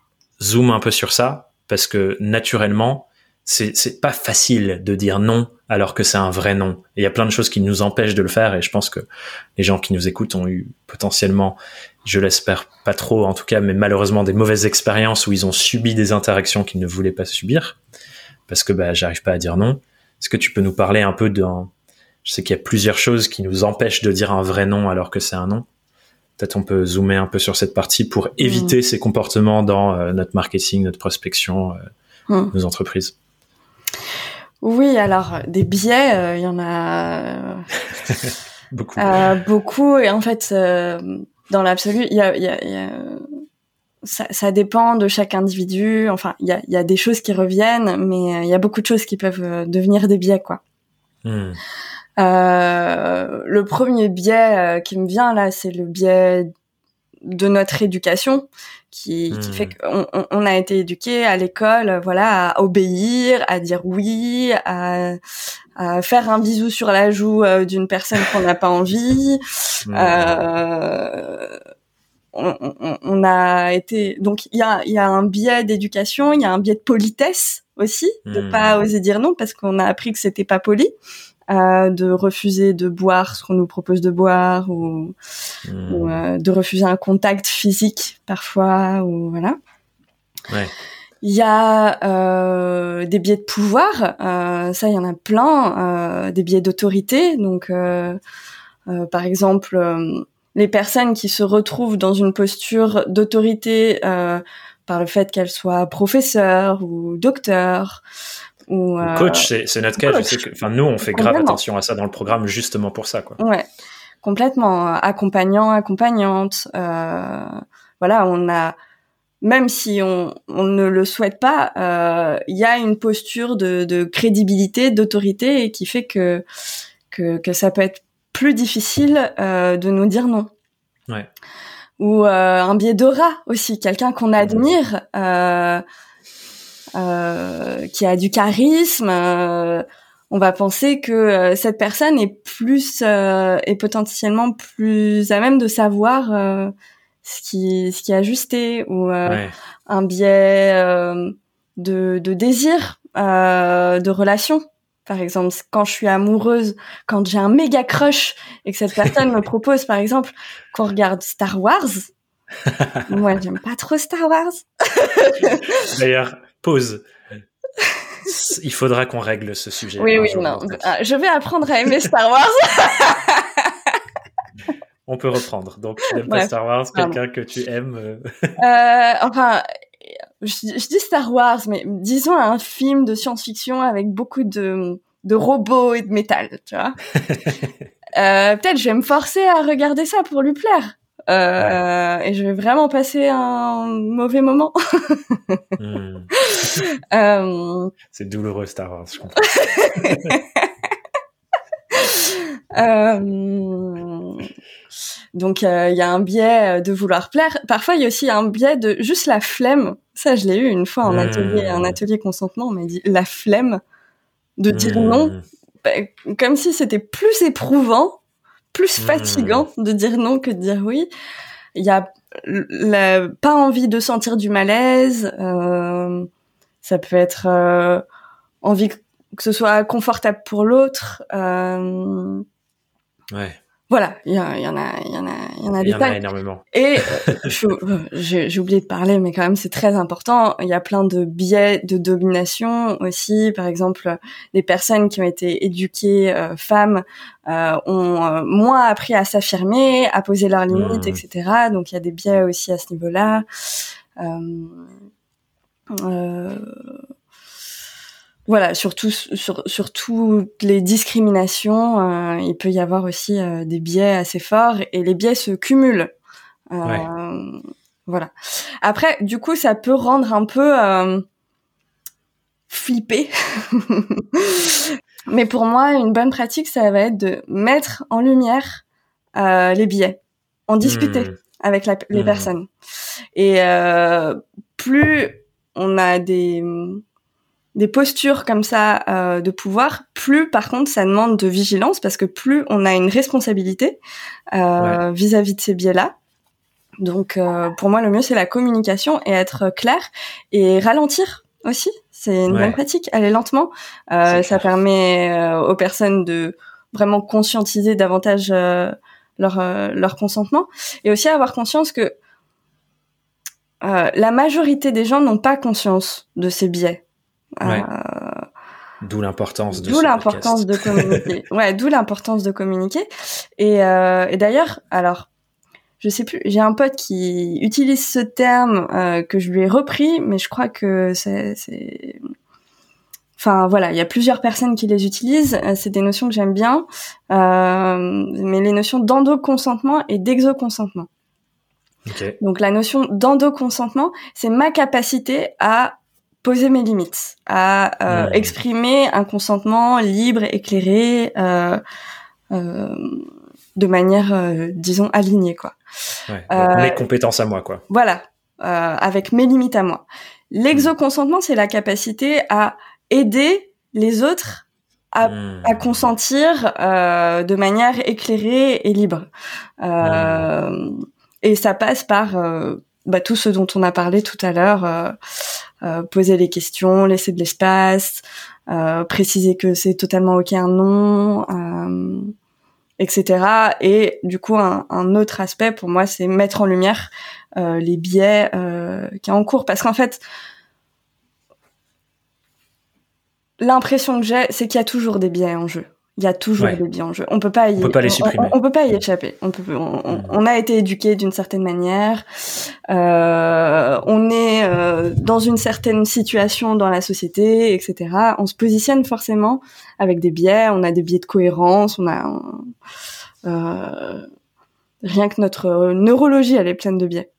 zoome un peu sur ça parce que naturellement, c'est pas facile de dire non alors que c'est un vrai non. il y a plein de choses qui nous empêchent de le faire et je pense que les gens qui nous écoutent ont eu potentiellement, je l'espère pas trop en tout cas, mais malheureusement des mauvaises expériences où ils ont subi des interactions qu'ils ne voulaient pas subir parce que bah j'arrive pas à dire non. Est-ce que tu peux nous parler un peu d'un je sais qu'il y a plusieurs choses qui nous empêchent de dire un vrai non alors que c'est un non. Peut-être on peut zoomer un peu sur cette partie pour éviter mmh. ces comportements dans euh, notre marketing, notre prospection, euh, mmh. nos entreprises. Oui, alors des biais, euh, il y en a beaucoup. beaucoup et en fait, dans l'absolu, il y a, y a, ça, ça, dépend de chaque individu. Enfin, il y a, y a, des choses qui reviennent, mais il y a beaucoup de choses qui peuvent devenir des biais, quoi. Mmh. Euh, le premier biais euh, qui me vient là, c'est le biais de notre éducation qui, qui fait hmm. qu'on on a été éduqué à l'école, voilà, à obéir, à dire oui, à, à faire un bisou sur la joue euh, d'une personne qu'on n'a pas envie. Hmm. Euh, on, on, on, a été donc il y a, y a un biais d'éducation, il y a un biais de politesse aussi, de hmm. pas oser dire non parce qu'on a appris que c'était pas poli de refuser de boire ce qu'on nous propose de boire ou, hmm. euh, de refuser un contact physique parfois ou voilà. Ouais. Il y a euh, des biais de pouvoir, euh, ça il y en a plein, euh, des biais d'autorité. Donc euh, par exemple, les personnes qui se retrouvent dans une posture d'autorité par le fait qu'elles soient professeurs ou docteurs ou, euh, coach, c'est notre cas. Enfin, nous, on fait grave attention à ça dans le programme justement pour ça, quoi. Ouais, complètement. Accompagnant, accompagnante. Euh, voilà, on a, même si on, on ne le souhaite pas, euh, il y a une posture de, de crédibilité, d'autorité, et qui fait que, que que ça peut être plus difficile euh, de nous dire non. Ouais. Ou euh, un biais d'aura aussi, quelqu'un qu'on admire. Qui a du charisme, euh, on va penser que euh, cette personne est plus est potentiellement plus à même de savoir ce qui ce qui est ajusté ou un biais de, de désir de relation. Par exemple, quand je suis amoureuse, quand j'ai un méga crush et que cette personne me propose, par exemple, qu'on regarde Star Wars, moi, j'aime pas trop Star Wars. D'ailleurs, pause. Il faudra qu'on règle ce sujet. Oui, oui, non. Ah, je vais apprendre à aimer Star Wars. On peut reprendre. Donc, tu n'aimes pas Star Wars, quelqu'un que tu aimes. Euh, euh enfin, je, dis Star Wars, mais disons un film de science-fiction avec beaucoup de, de robots et de métal, tu vois. euh, Peut-être je vais me forcer à regarder ça pour lui plaire. Euh, et je vais vraiment passer un mauvais moment. Hmm. euh... C'est douloureux Star Wars, je comprends. euh... Donc euh, il y a un biais de vouloir plaire. Parfois il y a aussi un biais de juste la flemme. Ça je l'ai eu une fois en atelier, un hmm. atelier consentement. On m'a dit la flemme de dire non, hmm. bah, comme si c'était plus éprouvant plus hmm. fatigant de dire non que de dire oui. Il y a la, pas envie de sentir du malaise. Euh, ça peut être euh, envie que, ce soit confortable pour l'autre. Euh, ouais voilà, il y, en a, il y en a, il y en a, y en a, y en a énormément. Et euh, j'ai oublié de parler, mais quand même c'est très important. Il y a plein de biais de domination aussi. Par exemple, les personnes qui ont été éduquées euh, femmes euh, ont euh, moins appris à s'affirmer, à poser leurs limites, mmh. etc. Donc il y a des biais aussi à ce niveau-là. Euh, voilà, surtout sur, sur toutes les discriminations, euh, il peut y avoir aussi euh, des biais assez forts et les biais se cumulent. Euh, voilà. Après, du coup, ça peut rendre un peu flippé. Mais pour moi, une bonne pratique, ça va être de mettre en lumière les biais, en discuter mmh. avec les mmh. personnes. Et plus on a des des postures comme ça euh, de pouvoir, plus par contre ça demande de vigilance parce que plus on a une responsabilité euh, vis-à-vis de ces biais-là. Donc euh, pour moi le mieux c'est la communication et être clair et ralentir aussi. C'est une bonne pratique. Aller lentement. Euh, ça permet euh, aux personnes de vraiment conscientiser davantage leur leur consentement et aussi avoir conscience que la majorité des gens n'ont pas conscience de ces biais. Ouais. D'où l'importance de D'où l'importance de communiquer. ouais, d'où l'importance de communiquer. Et, euh, et d'ailleurs, alors, je sais plus, j'ai un pote qui utilise ce terme euh, que je lui ai repris, mais je crois que c'est, c'est... Enfin voilà, il y a plusieurs personnes qui les utilisent. Euh, c'est des notions que j'aime bien, euh, mais les notions d'endoconsentement et d'exoconsentement. Okay. Donc la notion d'endoconsentement, c'est ma capacité à poser mes limites, à euh, exprimer un consentement libre, éclairé, euh, euh, de manière, euh, disons, alignée, quoi. Ouais, euh, mes compétences à moi, quoi. Voilà, avec mes limites à moi. L'exoconsentement, c'est la capacité à aider les autres à, mmh. à consentir de manière éclairée et libre. Mmh. Et ça passe par bah, tout ce dont on a parlé tout à l'heure, euh, euh, poser les questions, laisser de l'espace, euh, préciser que c'est totalement ok un non, etc. Et du coup, un, un, autre aspect pour moi, c'est mettre en lumière les biais qui y a en cours, parce qu'en fait, l'impression que j'ai, c'est qu'il y a toujours des biais en jeu. Il y a toujours des biais en jeu. On peut pas y, on peut pas les supprimer. On, peut pas y échapper. On peut, on, on a été éduqué d'une certaine manière. Euh, on euh, dans une certaine situation dans la société, etc. On se positionne forcément avec des biais. On a des biais de cohérence. On a euh, rien que notre neurologie, elle est pleine de biais.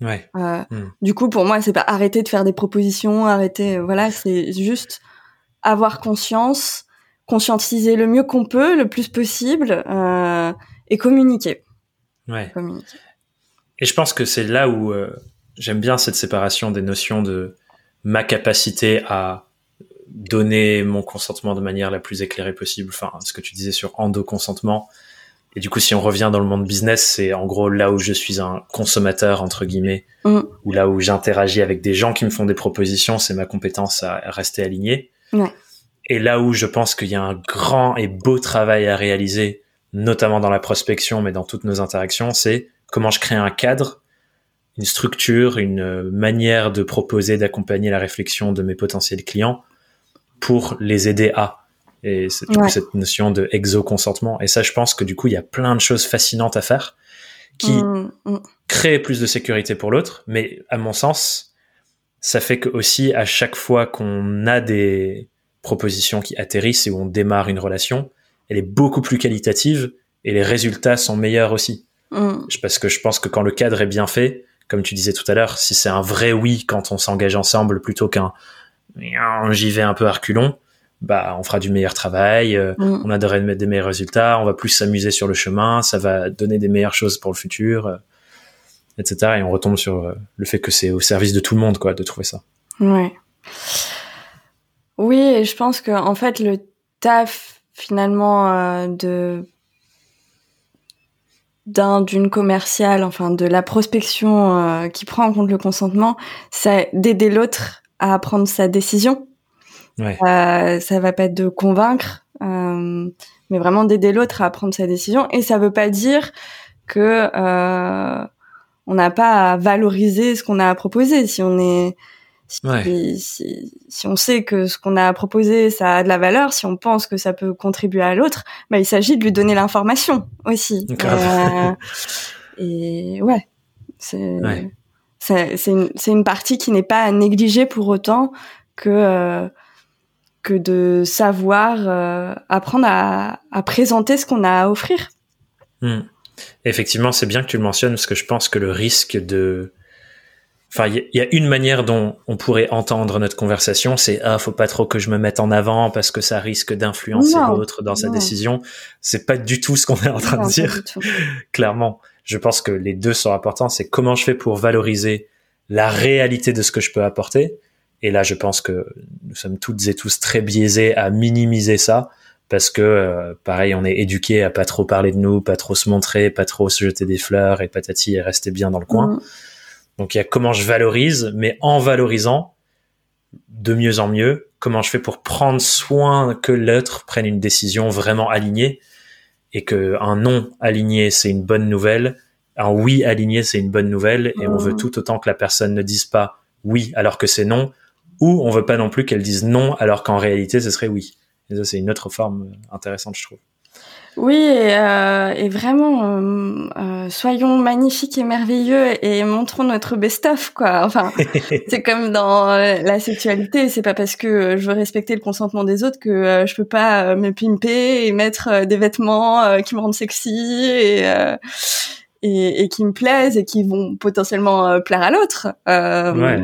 Ouais. Euh, hmm. Du coup, pour moi, c'est pas arrêter de faire des propositions, arrêter. Voilà, c'est juste avoir conscience conscientiser le mieux qu'on peut, le plus possible, et communiquer. Ouais. Et je pense que c'est là où euh, j'aime bien cette séparation des notions de ma capacité à donner mon consentement de manière la plus éclairée possible. Enfin, ce que tu disais sur endo-consentement. Et du coup, si on revient dans le monde business, c'est en gros là où je suis un consommateur, entre guillemets, mm. ou là où j'interagis avec des gens qui me font des propositions, c'est ma compétence à rester aligné. Ouais. Et là où je pense qu'il y a un grand et beau travail à réaliser, notamment dans la prospection, mais dans toutes nos interactions, c'est comment je crée un cadre, une structure, une manière de proposer, d'accompagner la réflexion de mes potentiels clients pour les aider à. Et du coup cette notion de exo-consentement. Et ça, je pense que du coup, il y a plein de choses fascinantes à faire qui mmh, mmh. créent plus de sécurité pour l'autre. Mais à mon sens, ça fait que aussi à chaque fois qu'on a des, proposition qui atterrissent et où on démarre une relation, elle est beaucoup plus qualitative et les résultats sont meilleurs aussi. Mm. Parce que je pense que quand le cadre est bien fait, comme tu disais tout à l'heure, si c'est un vrai oui quand on s'engage ensemble plutôt qu'un j'y vais un peu à reculons, bah on fera du meilleur travail, euh, mm. on a des meilleurs résultats, on va plus s'amuser sur le chemin, ça va donner des meilleures choses pour le futur, euh, etc. Et on retombe sur euh, le fait que c'est au service de tout le monde, quoi, de trouver ça. Ouais. Oui, et je pense que en fait le taf finalement euh, de d'un d'une commerciale, enfin de la prospection euh, qui prend en compte le consentement, c'est d'aider l'autre à prendre sa décision. Ouais. Euh, ça va pas être de convaincre, euh, mais vraiment d'aider l'autre à prendre sa décision. Et ça veut pas dire que on n'a pas à valoriser ce qu'on a à proposer. Si on est si, si, on sait que ce qu'on a proposé, ça a de la valeur, si on pense que ça peut contribuer à l'autre, bah, il s'agit de lui donner l'information aussi. Euh, et ouais, c'est une, une partie qui n'est pas à négliger pour autant que euh, que de savoir euh, apprendre à, à, présenter ce qu'on a à offrir. Hmm. Effectivement, c'est bien que tu le mentionnes parce que je pense que le risque de Enfin, il y, a une manière dont on pourrait entendre notre conversation, c'est ah, faut pas trop que je me mette en avant parce que ça risque d'influencer l'autre dans sa décision. C'est pas du tout ce qu'on est en train de dire. Clairement, je pense que les deux sont importants. C'est comment je fais pour valoriser la réalité de ce que je peux apporter. Et là, je pense que nous sommes toutes et tous très biaisés à minimiser ça parce que euh, pareil, on est éduqué à pas trop parler de nous, pas trop se montrer, pas trop se jeter des fleurs et patati et rester bien dans le coin. Mm. Donc il y a comment je valorise, mais en valorisant, de mieux en mieux Comment je fais pour prendre soin que l'autre prenne une décision vraiment alignée et que un non aligné c'est une bonne nouvelle, un oui aligné c'est une bonne nouvelle et on veut mmh. tout autant que la personne ne dise pas oui alors que c'est non ou on veut pas non plus qu'elle dise non alors qu'en réalité ce serait oui. Et ça c'est une autre forme intéressante je trouve. Oui, et, euh, vraiment, euh, euh, soyons magnifiques et merveilleux et montrons notre best-of, quoi. Enfin, c'est comme dans la sexualité, c'est pas parce que je veux respecter le consentement des autres que je peux pas me pimper et mettre des vêtements qui me rendent sexy et, et, et, qui me plaisent et qui vont potentiellement plaire à l'autre. ouais.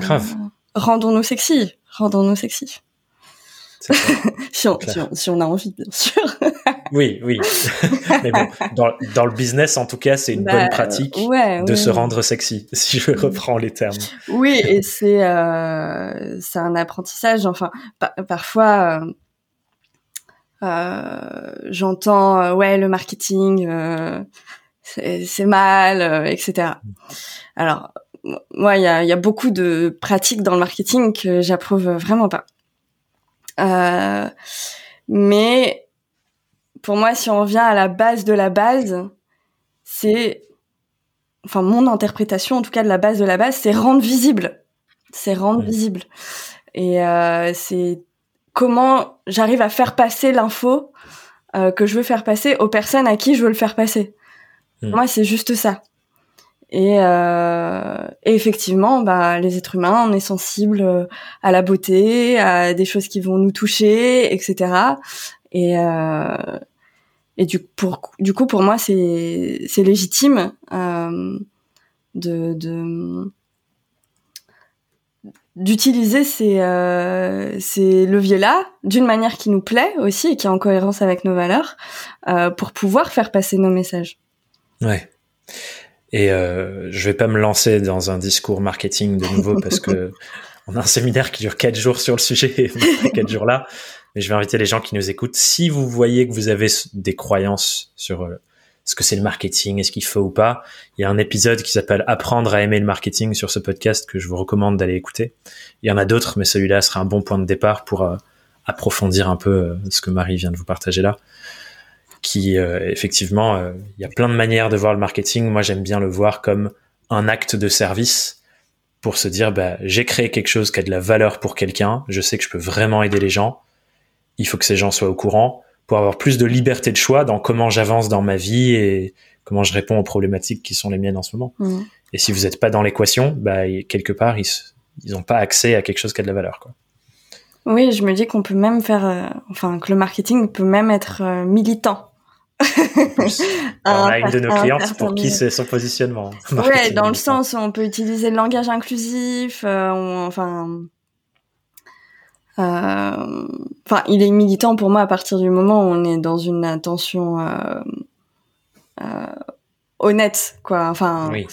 Grave. Rendons-nous sexy, rendons-nous sexy. si, on, si, on, a envie, bien sûr. oui, oui. Mais bon, dans, dans, le business, en tout cas, c'est une bonne bah, pratique de se rendre sexy, si je reprends les termes. Oui, et c'est euh, c'est un apprentissage. Enfin, parfois, euh, euh, j'entends ouais le marketing, c'est mal, etc. Alors moi, il y a, y a beaucoup de pratiques dans le marketing que j'approuve vraiment pas. Euh, mais pour moi, si on revient à la base de la base, c'est, enfin mon interprétation en tout cas de la base de la base, c'est rendre visible, c'est rendre visible. Et euh, c'est comment j'arrive à faire passer l'info euh, que je veux faire passer aux personnes à qui je veux le faire passer. Hmm. Moi, c'est juste ça. Et, euh, et, effectivement, bah, les êtres humains, on est sensible euh, à la beauté, à des choses qui vont nous toucher, etc. Et, euh, et du, pour, du coup, pour moi, c'est, légitime de, d'utiliser ces, ces leviers-là d'une manière qui nous plaît aussi et qui est en cohérence avec nos valeurs pour pouvoir faire passer nos messages. Ouais. Et euh, je vais pas me lancer dans un discours marketing de nouveau parce que on a un séminaire qui dure quatre jours sur le sujet, et quatre jours là. Mais je vais inviter les gens qui nous écoutent. Si vous voyez que vous avez des croyances sur euh, ce que c'est le marketing, est-ce qu'il faut ou pas, il y a un épisode qui s'appelle Apprendre à aimer le marketing sur ce podcast que je vous recommande d'aller écouter. Il y en a d'autres, mais celui-là sera un bon point de départ pour euh, approfondir un peu euh, ce que Marie vient de vous partager là qui euh, effectivement, euh, il y a plein de manières de voir le marketing. Moi, j'aime bien le voir comme un acte de service pour se dire, bah, j'ai créé quelque chose qui a de la valeur pour quelqu'un. Je sais que je peux vraiment aider les gens. Il faut que ces gens soient au courant pour avoir plus de liberté de choix dans comment j'avance dans ma vie et comment je réponds aux problématiques qui sont les miennes en ce moment. Mmh. Et si vous n'êtes pas dans l'équation, bah, quelque part, ils n'ont pas accès à quelque chose qui a de la valeur. Quoi. Oui, je me dis qu'on peut même faire, euh, enfin, que le marketing peut même être militant on a une de nos clientes pour qui c'est son positionnement. Ouais, dans le sens où on peut utiliser le langage inclusif, euh, enfin, euh, enfin, il est militant pour moi à partir du moment où on est dans une intention euh, honnête, quoi. Enfin, oui,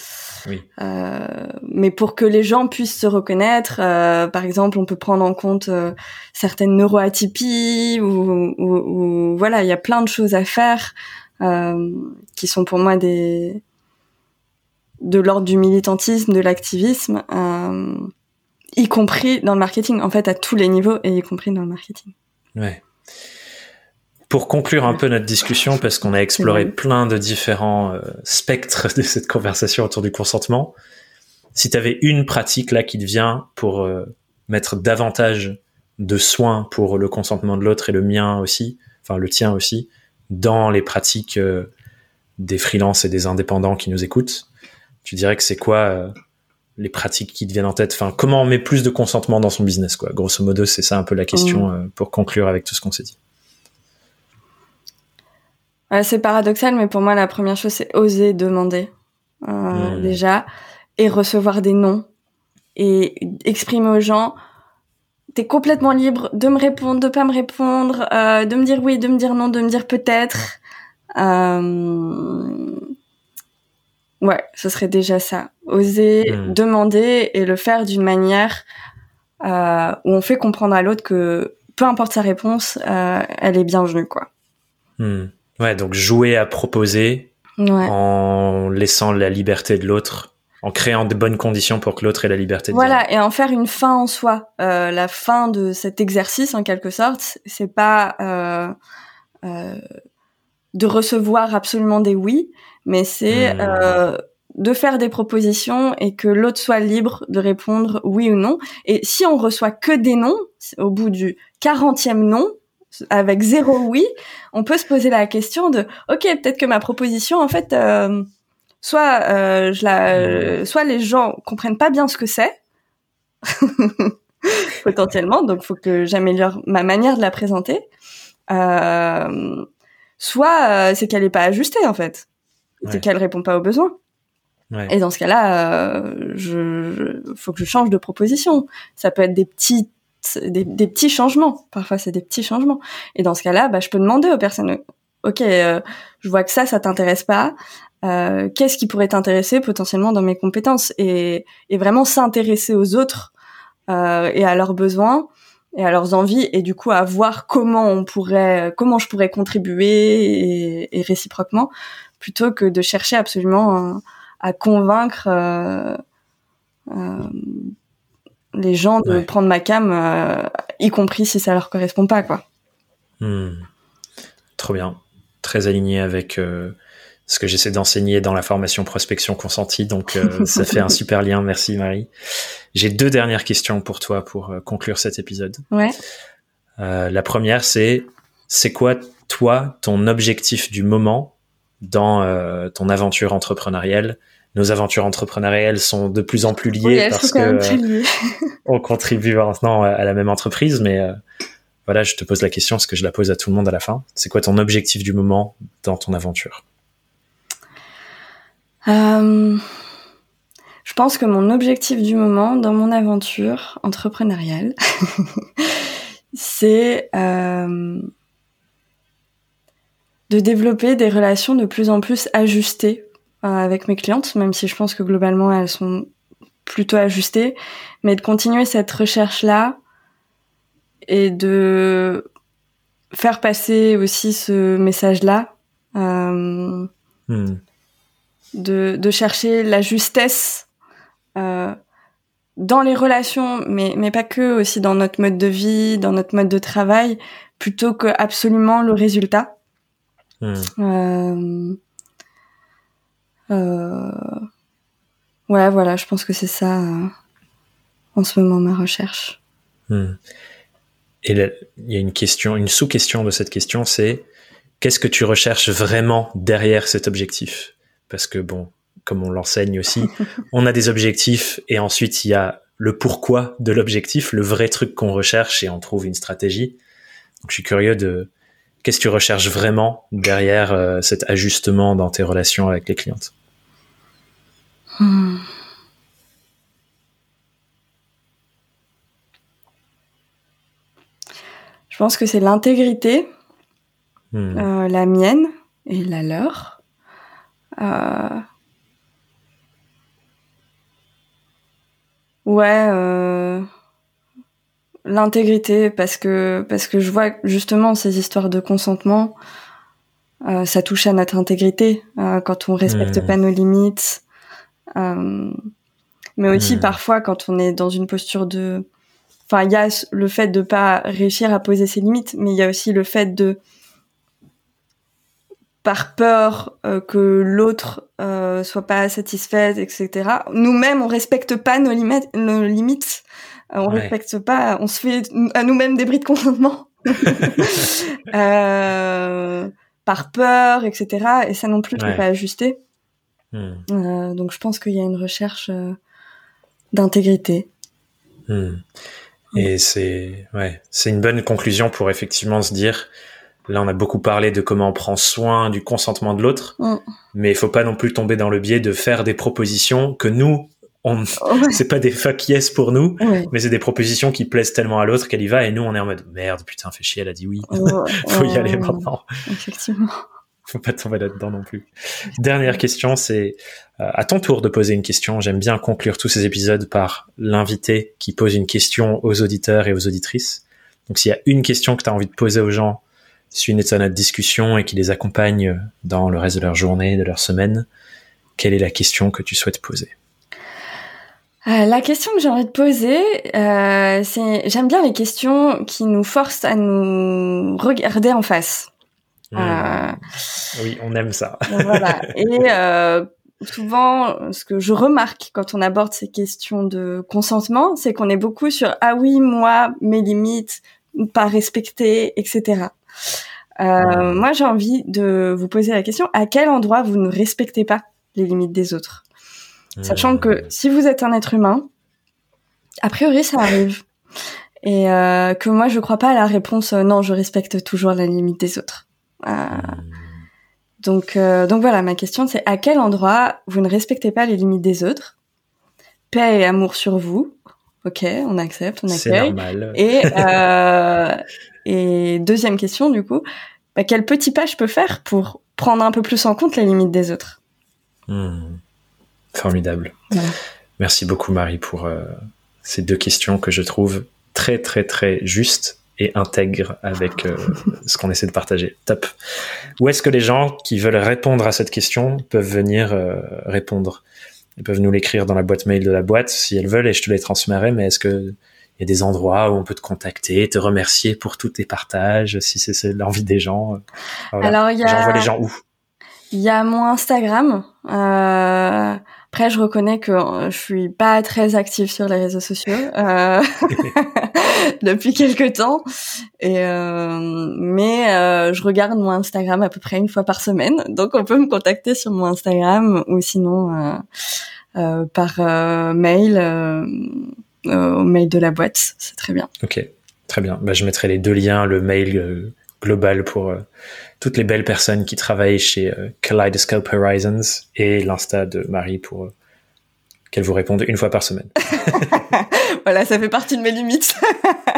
oui. Euh, mais pour que les gens puissent se reconnaître, euh, par exemple, on peut prendre en compte euh, certaines neuroatypies ou, ou, ou, voilà, il y a plein de choses à faire qui sont pour moi des de l'ordre du militantisme, de l'activisme, y compris dans le marketing, en fait, à tous les niveaux et y compris dans le marketing. Ouais pour conclure un peu notre discussion, parce qu'on a exploré plein de différents euh, spectres de cette conversation autour du consentement, si tu avais une pratique là qui te vient pour euh, mettre davantage de soins pour le consentement de l'autre et le mien aussi, enfin le tien aussi, dans les pratiques euh, des freelances et des indépendants qui nous écoutent, tu dirais que c'est quoi les pratiques qui te viennent en tête? Enfin, comment on met plus de consentement dans son business, quoi? Grosso modo, c'est ça un peu la question mmh. pour conclure avec tout ce qu'on s'est dit c'est paradoxal, mais pour moi, la première chose, c'est oser demander euh, mmh. déjà et recevoir des noms et exprimer aux gens t'es complètement libre de me répondre, de pas me répondre, euh, de me dire oui, de me dire non, de me dire peut-être. Euh... Ouais, ce serait déjà ça. Oser mmh. demander et le faire d'une manière euh, où on fait comprendre à l'autre que peu importe sa réponse, euh, elle est bienvenue, quoi. Mmh. Ouais, donc jouer à proposer en laissant la liberté de l'autre en créant de bonnes conditions pour que l'autre ait la liberté de voilà et en faire une fin en soi. Euh, la fin de cet exercice en quelque sorte c'est pas euh, euh, de recevoir absolument des oui mais c'est mmh. de faire des propositions et que l'autre soit libre de répondre oui ou non. Et si on reçoit que des non au bout du 40e non avec zéro oui on peut se poser la question de ok peut-être que ma proposition en fait soit euh, je la, euh, soit les gens comprennent pas bien ce que c'est potentiellement, donc faut que j'améliore ma manière de la présenter. Euh, soit euh, c'est qu'elle est pas ajustée en fait, c'est qu'elle répond pas aux besoins. Ouais. Et dans ce cas-là, je, je, faut que je change de proposition. Ça peut être des petits des, des petits changements. Parfois, c'est des petits changements. Et dans ce cas-là, bah, je peux demander aux personnes, ok, je vois que ça, ça t'intéresse pas. Euh, qu'est-ce qui pourrait t'intéresser potentiellement dans mes compétences? Et, et vraiment s'intéresser aux autres euh, et à leurs besoins et à leurs envies et du coup à voir comment on pourrait comment je pourrais contribuer et, et réciproquement plutôt que de chercher absolument à, à convaincre euh, euh les gens de prendre ma cam euh, y compris si ça leur correspond pas quoi hmm. trop bien très aligné avec ce que j'essaie d'enseigner dans la formation prospection consentie. Donc, euh, ça fait un super lien. Merci Marie. J'ai deux dernières questions pour toi pour euh, conclure cet épisode. Ouais. Euh, la première, c'est c'est quoi toi ton objectif du moment dans euh, ton aventure entrepreneuriale Nos aventures entrepreneuriales sont de plus en plus liées parce que on contribue maintenant à la même entreprise, mais voilà, je te pose la question, ce que je la pose à tout le monde à la fin. C'est quoi ton objectif du moment dans ton aventure? Euh, je pense que mon objectif du moment dans mon aventure entrepreneuriale, c'est euh, de développer des relations de plus en plus ajustées euh, avec mes clientes, même si je pense que globalement elles sont plutôt ajustées, mais de continuer cette recherche-là et de faire passer aussi ce message-là. Euh, hmm de, de chercher la justesse euh, dans les relations, mais, mais pas que, aussi dans notre mode de vie, dans notre mode de travail, plutôt que absolument le résultat. Hmm. Euh, euh, ouais, voilà, je pense que c'est ça euh, en ce moment ma recherche. Hmm. Et il y a une question, une sous-question de cette question, c'est qu'est-ce que tu recherches vraiment derrière cet objectif? Parce que bon, comme on l'enseigne aussi, on a des objectifs et ensuite il y a le pourquoi de l'objectif, le vrai truc qu'on recherche et on trouve une stratégie. Donc je suis curieux de qu'est-ce que tu recherches vraiment derrière euh, cet ajustement dans tes relations avec les clientes? Hmm. Je pense que c'est l'intégrité, hmm. euh, la mienne et la leur. Euh, ouais. L'intégrité parce que parce que je vois justement ces histoires de consentement, euh, ça touche à notre intégrité euh, quand on respecte pas nos limites, mais aussi parfois quand on est dans une posture de, enfin il y a le fait de pas réussir à poser ses limites, mais il y a aussi le fait de par peur euh, que l'autre euh, soit pas satisfaite, etc. Nous-mêmes, on respecte pas nos limites, nos limites. Euh, on respecte pas, on se fait à nous-mêmes des bris de consentement. euh, par peur, etc. Et ça non plus, ouais. pas ajuster. Hmm. Euh, donc je pense qu'il y a une recherche d'intégrité. Hmm. Et c'est ouais, c'est une bonne conclusion pour effectivement se dire Là, on a beaucoup parlé de comment on prend soin du consentement de l'autre, mm. mais il faut pas non plus tomber dans le biais de faire des propositions que nous, on, c'est pas des fuck yes pour nous, mais c'est des propositions qui plaisent tellement à l'autre qu'elle y va et nous on est en mode merde, putain, fait chier, elle a dit oui, faut y aller maintenant. Effectivement. Faut pas tomber là-dedans non plus. Dernière question, c'est euh, à ton tour de poser une question. J'aime bien conclure tous ces épisodes par l'invité qui pose une question aux auditeurs et aux auditrices. Donc s'il y a une question que tu as envie de poser aux gens suit notre discussion et qui les accompagne dans le reste de leur journée, de leur semaine, quelle est la question que tu souhaites poser? Euh, la question que j'ai envie de poser, euh, c'est j'aime bien les questions qui nous forcent à nous regarder en face. Mmh. Euh, oui, on aime ça. voilà. Et euh, souvent, ce que je remarque quand on aborde ces questions de consentement, c'est qu'on est beaucoup sur ah oui, moi, mes limites, pas respecter, etc. Euh, mmh. Moi, j'ai envie de vous poser la question à quel endroit vous ne respectez pas les limites des autres? Sachant que mmh. si vous êtes un être humain, a priori ça arrive. Et euh, que moi je crois pas à la réponse euh, non, je respecte toujours la limite des autres. Euh, mmh. donc euh, donc voilà, ma question c'est à quel endroit vous ne respectez pas les limites des autres? Paix et amour sur vous. Ok, on accepte, on accueille. C'est normal. Et euh, et deuxième question du coup, bah, quel petit pas je peux faire pour prendre un peu plus en compte les limites des autres? Mmh. Formidable. Merci beaucoup Marie pour euh, ces deux questions que je trouve très très très justes et intègres avec euh, ce qu'on essaie de partager. Top. Où est-ce que les gens qui veulent répondre à cette question peuvent venir euh, répondre? Ils peuvent nous l'écrire dans la boîte mail de la boîte si elles veulent et je te les transmets. Mais est-ce que il y a des endroits où on peut te contacter, te remercier pour tous tes partages, si c'est l'envie des gens? Alors, il y a... J'envoie les gens où? Il y a mon Instagram. Euh, après, je reconnais que euh, je suis pas très active sur les réseaux sociaux euh, depuis quelques temps, et euh, mais euh, je regarde mon Instagram à peu près une fois par semaine, donc on peut me contacter sur mon Instagram ou sinon euh, par mail au mail de la boîte, c'est très bien. Ok, très bien. Bah, je mettrai les deux liens, le mail global pour toutes les belles personnes qui travaillent chez euh, Kaleidoscope Horizons et l'Insta de Marie pour euh, qu'elle vous réponde une fois par semaine. voilà, ça fait partie de mes limites.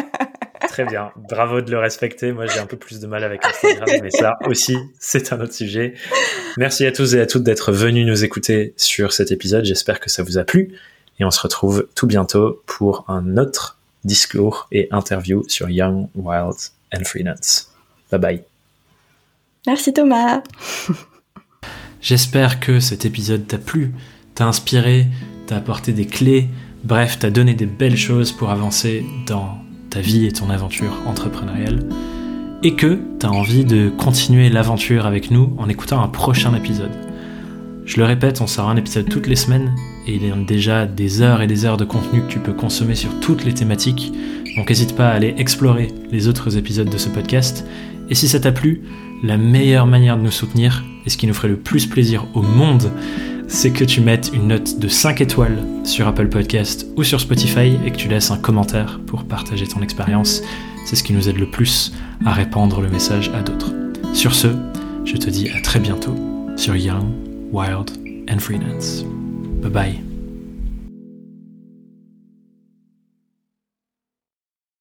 Très bien, bravo de le respecter. Moi, j'ai un peu plus de mal avec Instagram, mais ça aussi, c'est un autre sujet. Merci à tous et à toutes d'être venus nous écouter sur cet épisode. J'espère que ça vous a plu et on se retrouve tout bientôt pour un autre discours et interview sur Young, Wild and Free Nuts. Bye bye. Merci Thomas. J'espère que cet épisode t'a plu, t'a inspiré, t'a apporté des clés, bref, t'a donné des belles choses pour avancer dans ta vie et ton aventure entrepreneuriale, et que t'as envie de continuer l'aventure avec nous en écoutant un prochain épisode. Je le répète, on sort un épisode toutes les semaines, et il y a déjà des heures et des heures de contenu que tu peux consommer sur toutes les thématiques, donc n'hésite pas à aller explorer les autres épisodes de ce podcast, et si ça t'a plu, la meilleure manière de nous soutenir, et ce qui nous ferait le plus plaisir au monde, c'est que tu mettes une note de 5 étoiles sur Apple Podcast ou sur Spotify et que tu laisses un commentaire pour partager ton expérience. C'est ce qui nous aide le plus à répandre le message à d'autres. Sur ce, je te dis à très bientôt sur Young, Wild and Freelance. Bye bye.